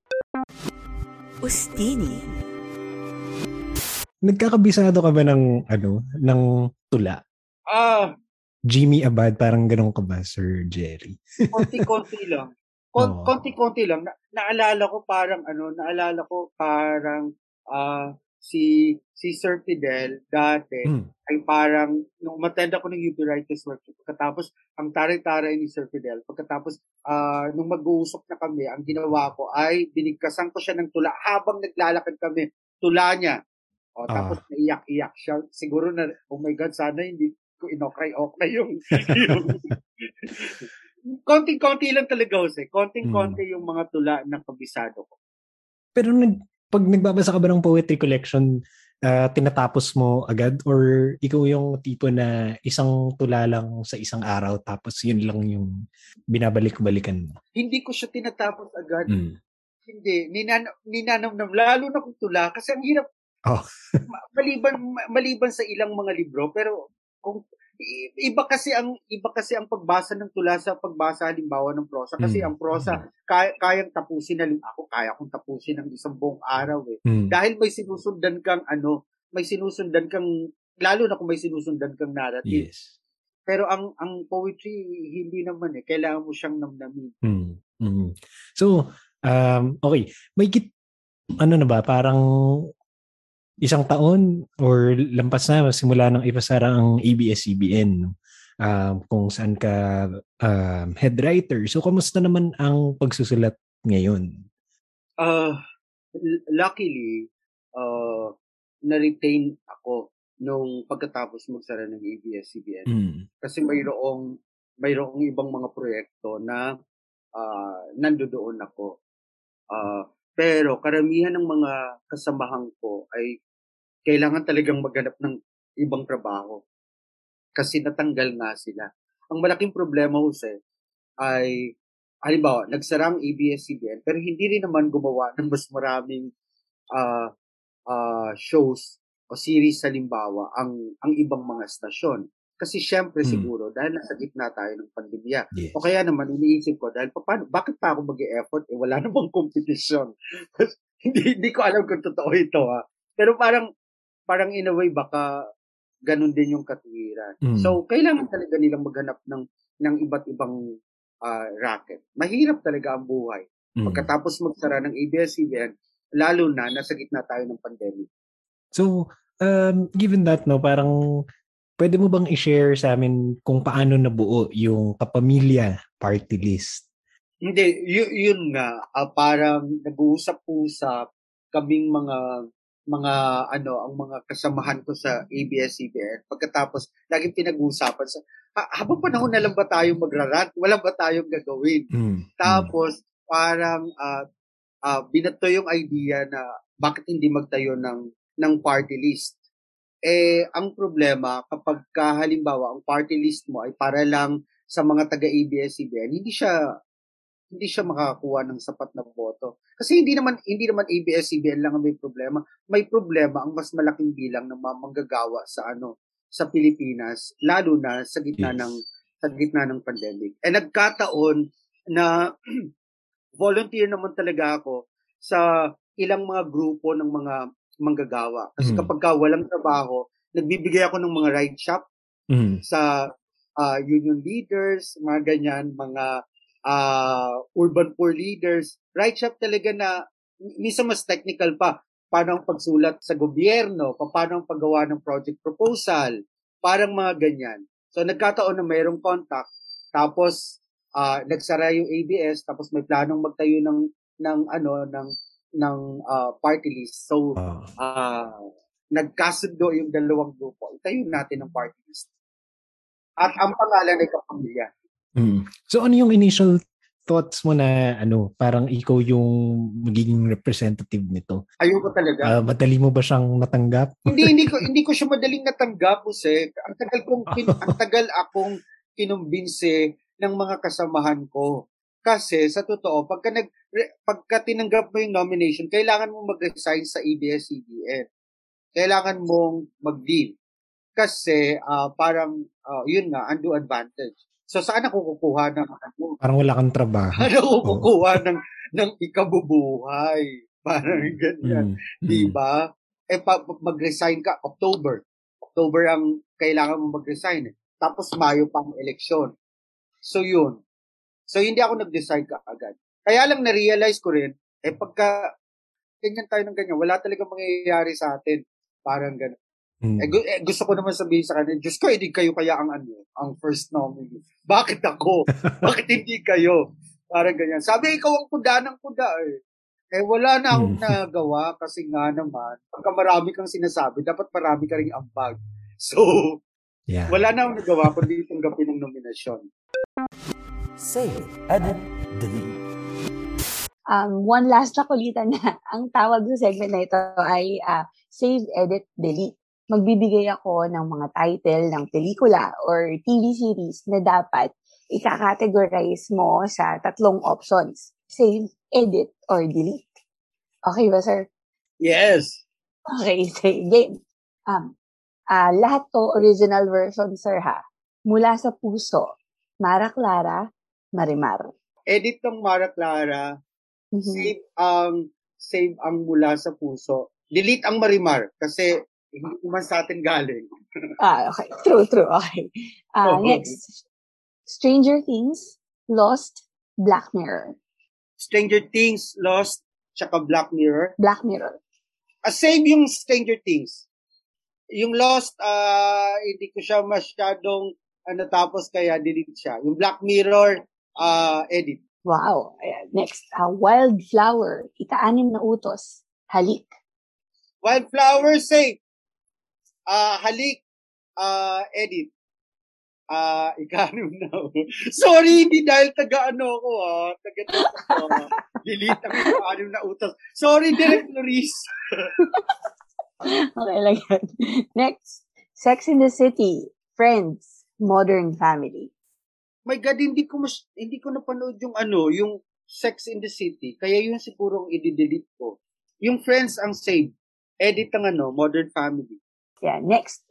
Ustini. Nagkakabisado ka ba ng, ano, ng tula? Ah, Jimmy Abad, parang ganun ka ba, Sir Jerry? *laughs* konti-konti lang. Kon-. Konti-konti lang. Na- naalala ko parang ano, naalala ko parang ah si si Sir Fidel dati Hmm. ay parang nung umattend ako ng UP Writers Workshop pagkatapos ang taray-taray ni Sir Fidel pagkatapos ah nung mag-uusap na kami ang ginawa ko ay binigkasan ko siya ng tula habang naglalakad kami tula niya o tapos naiyak-iyak siya siguro na oh my god sana hindi ko inokay-okay yung, yung *laughs* konting-konti lang talaga Jose konting-konti yung mga tula ng kabisado ko pero nag, pag nagbabasa ka ba ng poetry collection, uh, tinatapos mo agad or ikaw yung tipo na isang tula lang sa isang araw tapos yun lang yung binabalik-balikan mo? Hindi ko siya tinatapos agad. Mm. Hindi. Ninan ninanamnam. Lalo na kung tula. Kasi ang hirap. Oh. *laughs* maliban, maliban sa ilang mga libro. Pero kung iba kasi ang iba kasi ang pagbasa ng tula sa pagbasa halimbawa ng prosa kasi mm. ang prosa kaya, kayang tapusin na ako kaya kong tapusin ng isang buong araw eh mm. dahil may sinusundan kang ano may sinusundan kang lalo na kung may sinusundan kang narrative yes. pero ang ang poetry hindi naman eh kailangan mo siyang namnamin mm. Mm. so um okay may kit ano na ba parang isang taon or lampas na simula nang ipasara ang ABS-CBN um, kung saan ka um, head writer. So, kamusta naman ang pagsusulat ngayon? Uh, luckily, uh, na-retain ako nung pagkatapos magsara ng ABS-CBN. Mm. Kasi mayroong, mayroong ibang mga proyekto na uh, nandoon ako. Uh, pero karamihan ng mga kasamahan ko ay kailangan talagang maghanap ng ibang trabaho. Kasi natanggal nga sila. Ang malaking problema, Jose, ay, halimbawa, nagsara ang ABS-CBN, pero hindi rin naman gumawa *laughs* ng mas maraming uh, uh, shows o series halimbawa ang ang ibang mga stasyon. Kasi syempre hmm. siguro dahil nasa gitna tayo ng pandemya. Yes. O kaya naman iniisip ko dahil paano bakit pa ako mag-e-effort eh wala *laughs* namang competition. *laughs* hindi hindi ko alam kung totoo ito ha. Pero parang parang in a way baka ganun din yung katwiran. Hmm. So kailangan talaga nilang maghanap ng ng iba't ibang uh, racket. Mahirap talaga ang buhay. Hmm. Pagkatapos magsara ng ABS-CBN, lalo na nasa gitna tayo ng pandemic. So, um, given that, no, parang pwede mo bang i-share sa amin kung paano nabuo yung kapamilya party list? Hindi, y- yun nga, uh, parang nag-uusap-usap kaming mga mga ano ang mga kasamahan ko sa ABS-CBN pagkatapos laging pinag-uusapan sa ha, habang panahon na lang ba tayo magrarant wala ba tayong gagawin mm. tapos parang uh, uh, binato yung idea na bakit hindi magtayo ng ng party list eh, ang problema, kapag ka, halimbawa, ang party list mo ay para lang sa mga taga-ABS-CBN, hindi siya hindi siya makakakuha ng sapat na boto. Kasi hindi naman hindi naman ABS-CBN lang ang may problema. May problema ang mas malaking bilang ng mga manggagawa sa ano sa Pilipinas, lalo na sa gitna yes. ng sa gitna ng pandemic. Eh nagkataon na *clears throat* volunteer naman talaga ako sa ilang mga grupo ng mga manggagawa. Kasi mm. kapag ka walang trabaho, nagbibigay ako ng mga ride shop mm. sa uh, union leaders, mga ganyan, mga uh, urban poor leaders. Ride shop talaga na minsan mas technical pa. Paano ang pagsulat sa gobyerno, paano ang paggawa ng project proposal, parang mga ganyan. So nagkataon na mayroong contact, tapos uh, nagsara yung ABS, tapos may planong magtayo ng ng ano ng ng uh, party list. So, uh, nagkasundo yung dalawang grupo. Itayo natin ang party list. At ang pangalan ay kapamilya. Mm. So, ano yung initial thoughts mo na ano, parang ikaw yung magiging representative nito? Ayoko talaga. Uh, madali mo ba siyang natanggap? hindi, hindi ko hindi ko siya madaling natanggap, kasi Ang tagal kong kin, ang tagal akong kinumbinse ng mga kasamahan ko. Kasi sa totoo, pagka, nag, pagka tinanggap mo yung nomination, kailangan mo mag-resign sa ABS-CBN. Kailangan mong mag-deal. Kasi uh, parang, uh, yun nga, undue advantage. So saan ako kukuha ng ano? Parang wala kang trabaho. Saan ako kukuha ng, ng ikabubuhay? Parang ganyan. Mm, Di ba? Eh, pa, mag-resign ka, October. October ang kailangan mo mag-resign. Eh. Tapos Mayo pang eleksyon. So yun, So, hindi ako nag-decide ka agad. Kaya lang na-realize ko rin, eh pagka ganyan tayo ng ganyan, wala talaga mangyayari sa atin. Parang gano'n. Hmm. Eh, gu- eh, gusto ko naman sabihin sa kanila, Diyos ko, hindi kayo kaya ang ano, ang first nominee. Bakit ako? *laughs* Bakit hindi kayo? Parang ganyan. Sabi, ikaw ang kuda ng kuda eh. Eh, wala na akong hmm. nagawa kasi nga naman, pagka marami kang sinasabi, dapat marami ka rin ambag. So, yeah. wala na akong nagawa kundi tanggapin ng nominasyon. Save, edit, delete. Um, one last na kulitan *laughs* na. Ang tawag sa segment na ito ay uh, Save, Edit, Delete. Magbibigay ako ng mga title ng pelikula or TV series na dapat ika-categorize mo sa tatlong options. Save, Edit, or Delete. Okay ba, sir? Yes. Okay, *laughs* say game. Um, uh, lahat to original version, sir, ha? Mula sa puso. Mara Clara, Marimar. Edit ng Mara Clara, Mhm. save ang save ang mula sa puso. Delete ang Marimar kasi hindi naman sa atin galing. *laughs* Ah, okay. True, true. Okay. Uh, Oo. next. Stranger Things, Lost, Black Mirror. Stranger Things, Lost, tsaka Black Mirror. Black Mirror. Ah, save yung Stranger Things. Yung Lost, ah hindi ko siya masyadong ano, tapos kaya delete siya. Yung Black Mirror, ah edit. Wow. Next. Uh, Wildflower, ika-anim na utos, Halik. Wildflower, save. Ah halik, ah edit. Ah, *laughs* ikanim na. Sorry, hindi dahil taga ano ako ah. Taga ako. *laughs* Delete ang ikanim na utos. Sorry, Direct Luis. *laughs* Okay lang yan. Next. Sex in the City, Friends, Modern Family. My God, hindi ko mas, hindi ko napanood yung ano, yung Sex in the City. Kaya yun siguro ang i-delete ko. Yung Friends ang save. Edit ang ano, Modern Family. Yeah, next.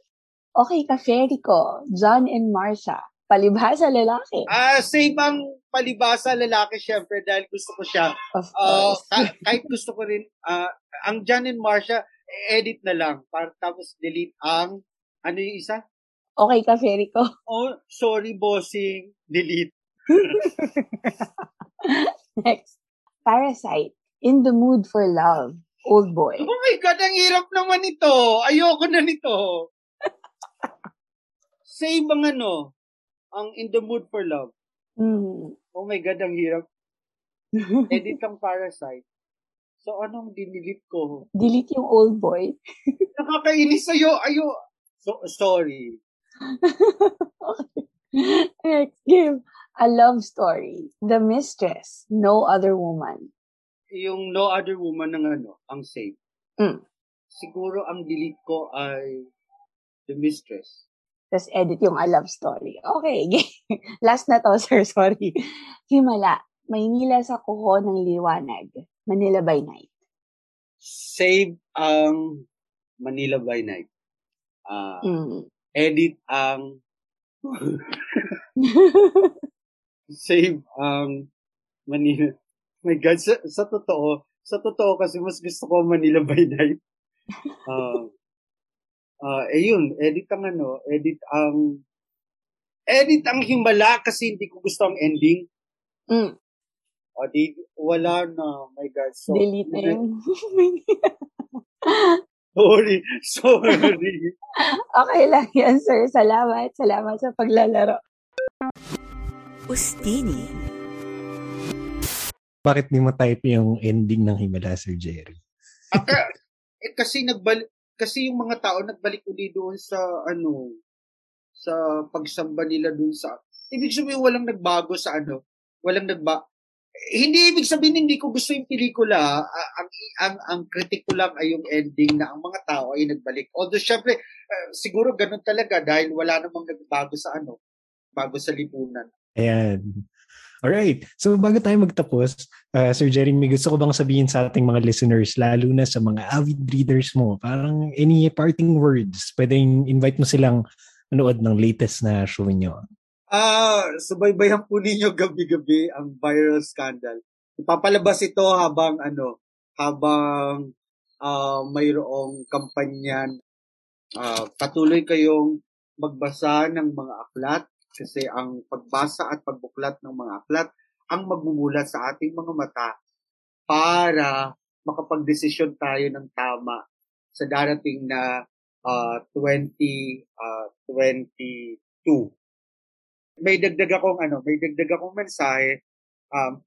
Okay, ka-fairy ko, John and Marcia, palibhasa lalaki. Ah, save ang palibasa lalaki syempre dahil gusto ko siya. Of course. ka- kahit gusto ko rin, ah, ang John and Marcia, edit na lang. Para, tapos delete ang, ano yung isa? Okay, ka-fairy ko. Oh, sorry bossing, delete. *laughs* Next. Parasite, In the Mood for Love, Old Boy. Oh my God, ang hirap naman ito. Ayoko na nito. Save ang ano, ang In the Mood for Love. Mm. Oh my God, ang hirap. *laughs* Edit ang Parasite. So, anong dinilit ko? Delete yung Old Boy. *laughs* Nakakainis sa'yo. Ayo. So, sorry. *laughs* Next, give a love story. The Mistress, No Other Woman. Yung No Other Woman ng ano, ang save. Mm. Siguro ang delete ko ay The Mistress. Tapos edit yung a love story. Okay, *laughs* last na to, *laughs* sir. Sorry. Himala, Maynila sa kuho ng liwanag. Manila by night. Save ang Manila by Night. Ah, Mm. Edit ang *laughs* save ang Manila. My God, sa, sa totoo, sa totoo kasi mas gusto ko Manila by night. *laughs* Ah, ah, eh yun, edit ang ano, edit ang, edit ang himala kasi hindi ko gusto ang ending. Mm. O di, wala na, my God. So, Delete na yun. *laughs* Sorry, *laughs* sorry. *laughs* okay lang yan, sir. Salamat. Salamat sa paglalaro. Ustini. Bakit di mo type yung ending ng Himala, Sir Jerry? Aka, eh, kasi nagbalik, kasi yung mga tao nagbalik uli doon sa, ano, sa pagsamba nila doon sa, ibig sabihin walang nagbago sa ano, walang nagba, hindi ibig sabihin hindi ko gusto yung pelikula, ah, ang, ang, ang critic ko lang ay yung ending na ang mga tao ay nagbalik. Although syempre, ah, siguro ganun talaga dahil wala namang nagbago sa ano, bago sa lipunan. Ayan. Alright. So bago tayo magtapos, uh, Sir Jeremy, gusto ko bang sabihin sa ating mga listeners, lalo na sa mga avid readers mo, parang any parting words, pwedeng invite mo silang manood ng latest na show nyo. Ah, subaybayan po ninyo *laughs* gabi-gabi ang viral scandal. Ipapalabas ito habang ano, habang ah mayroong kampanya. Ah, patuloy kayong magbasa ng mga aklat kasi ang pagbasa at pagbuklat ng mga aklat ang magmumulat sa ating mga mata para makapagdesisyon tayo ng tama sa darating na ah, 20 ah, 22 may dagdag akong ano, may dagdag akong mensahe. Um,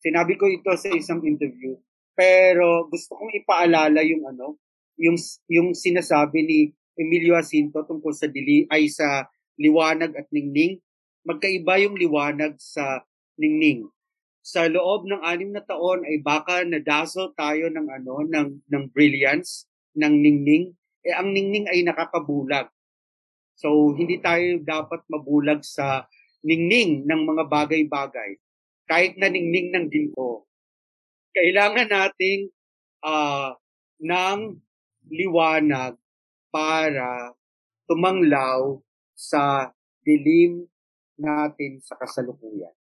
sinabi ko ito sa isang interview, pero gusto kong ipaalala yung ano, yung yung sinasabi ni Emilio Jacinto tungkol sa dili ay sa liwanag at ningning. Magkaiba yung liwanag sa ningning. sa loob ng anim na taon ay baka nadasal tayo ng ano ng ng brilliance ng ningning eh ang ningning ay nakapabulag so hindi tayo dapat mabulag sa ningning ng mga bagay-bagay kahit na ningning ng ginto kailangan nating uh, ng liwanag para tumanglaw sa dilim natin sa kasalukuyan.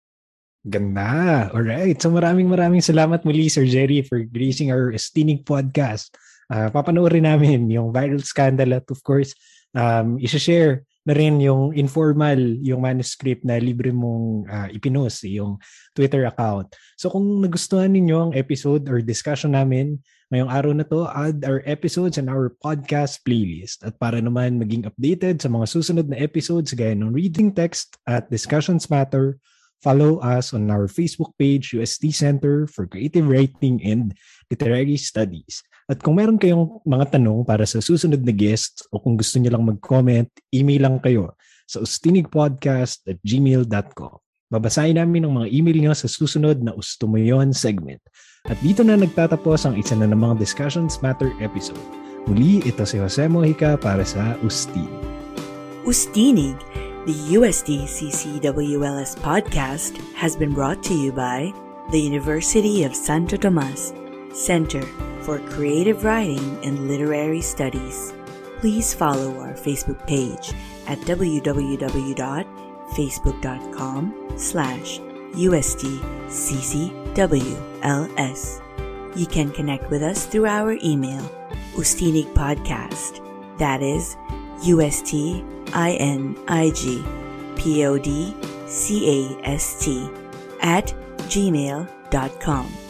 Ganda. Alright. So maraming maraming salamat muli Sir Jerry for gracing our Estinig podcast. Uh, papanoorin namin yung viral scandal at of course, um, isa-share na rin yung informal, yung manuscript na libre mong uh, ipinost, yung Twitter account. So kung nagustuhan ninyo ang episode or discussion namin ngayong araw na to, add our episodes and our podcast playlist. At para naman maging updated sa mga susunod na episodes gaya ng Reading Text at Discussions Matter, follow us on our Facebook page, UST Center for Creative Writing and Literary Studies. At kung meron kayong mga tanong para sa susunod na guests o kung gusto niyo lang mag-comment, email lang kayo sa ustinigpodcast at gmail.com. Babasahin namin ang mga email niyo sa susunod na Usto Mo Yon segment. At dito na nagtatapos ang isa na namang Discussions Matter episode. Muli, ito si Jose Mojica para sa Ustinig. Ustinig, the USD CCWLS podcast, has been brought to you by the University of Santo Tomas Center for Creative Writing and Literary Studies. Please follow our Facebook page at www.facebook.com slash USTCCWLS. You can connect with us through our email, Ustinig Podcast. That is U-S-T-I-N-I-G P-O-D-C-A-S-T at gmail.com.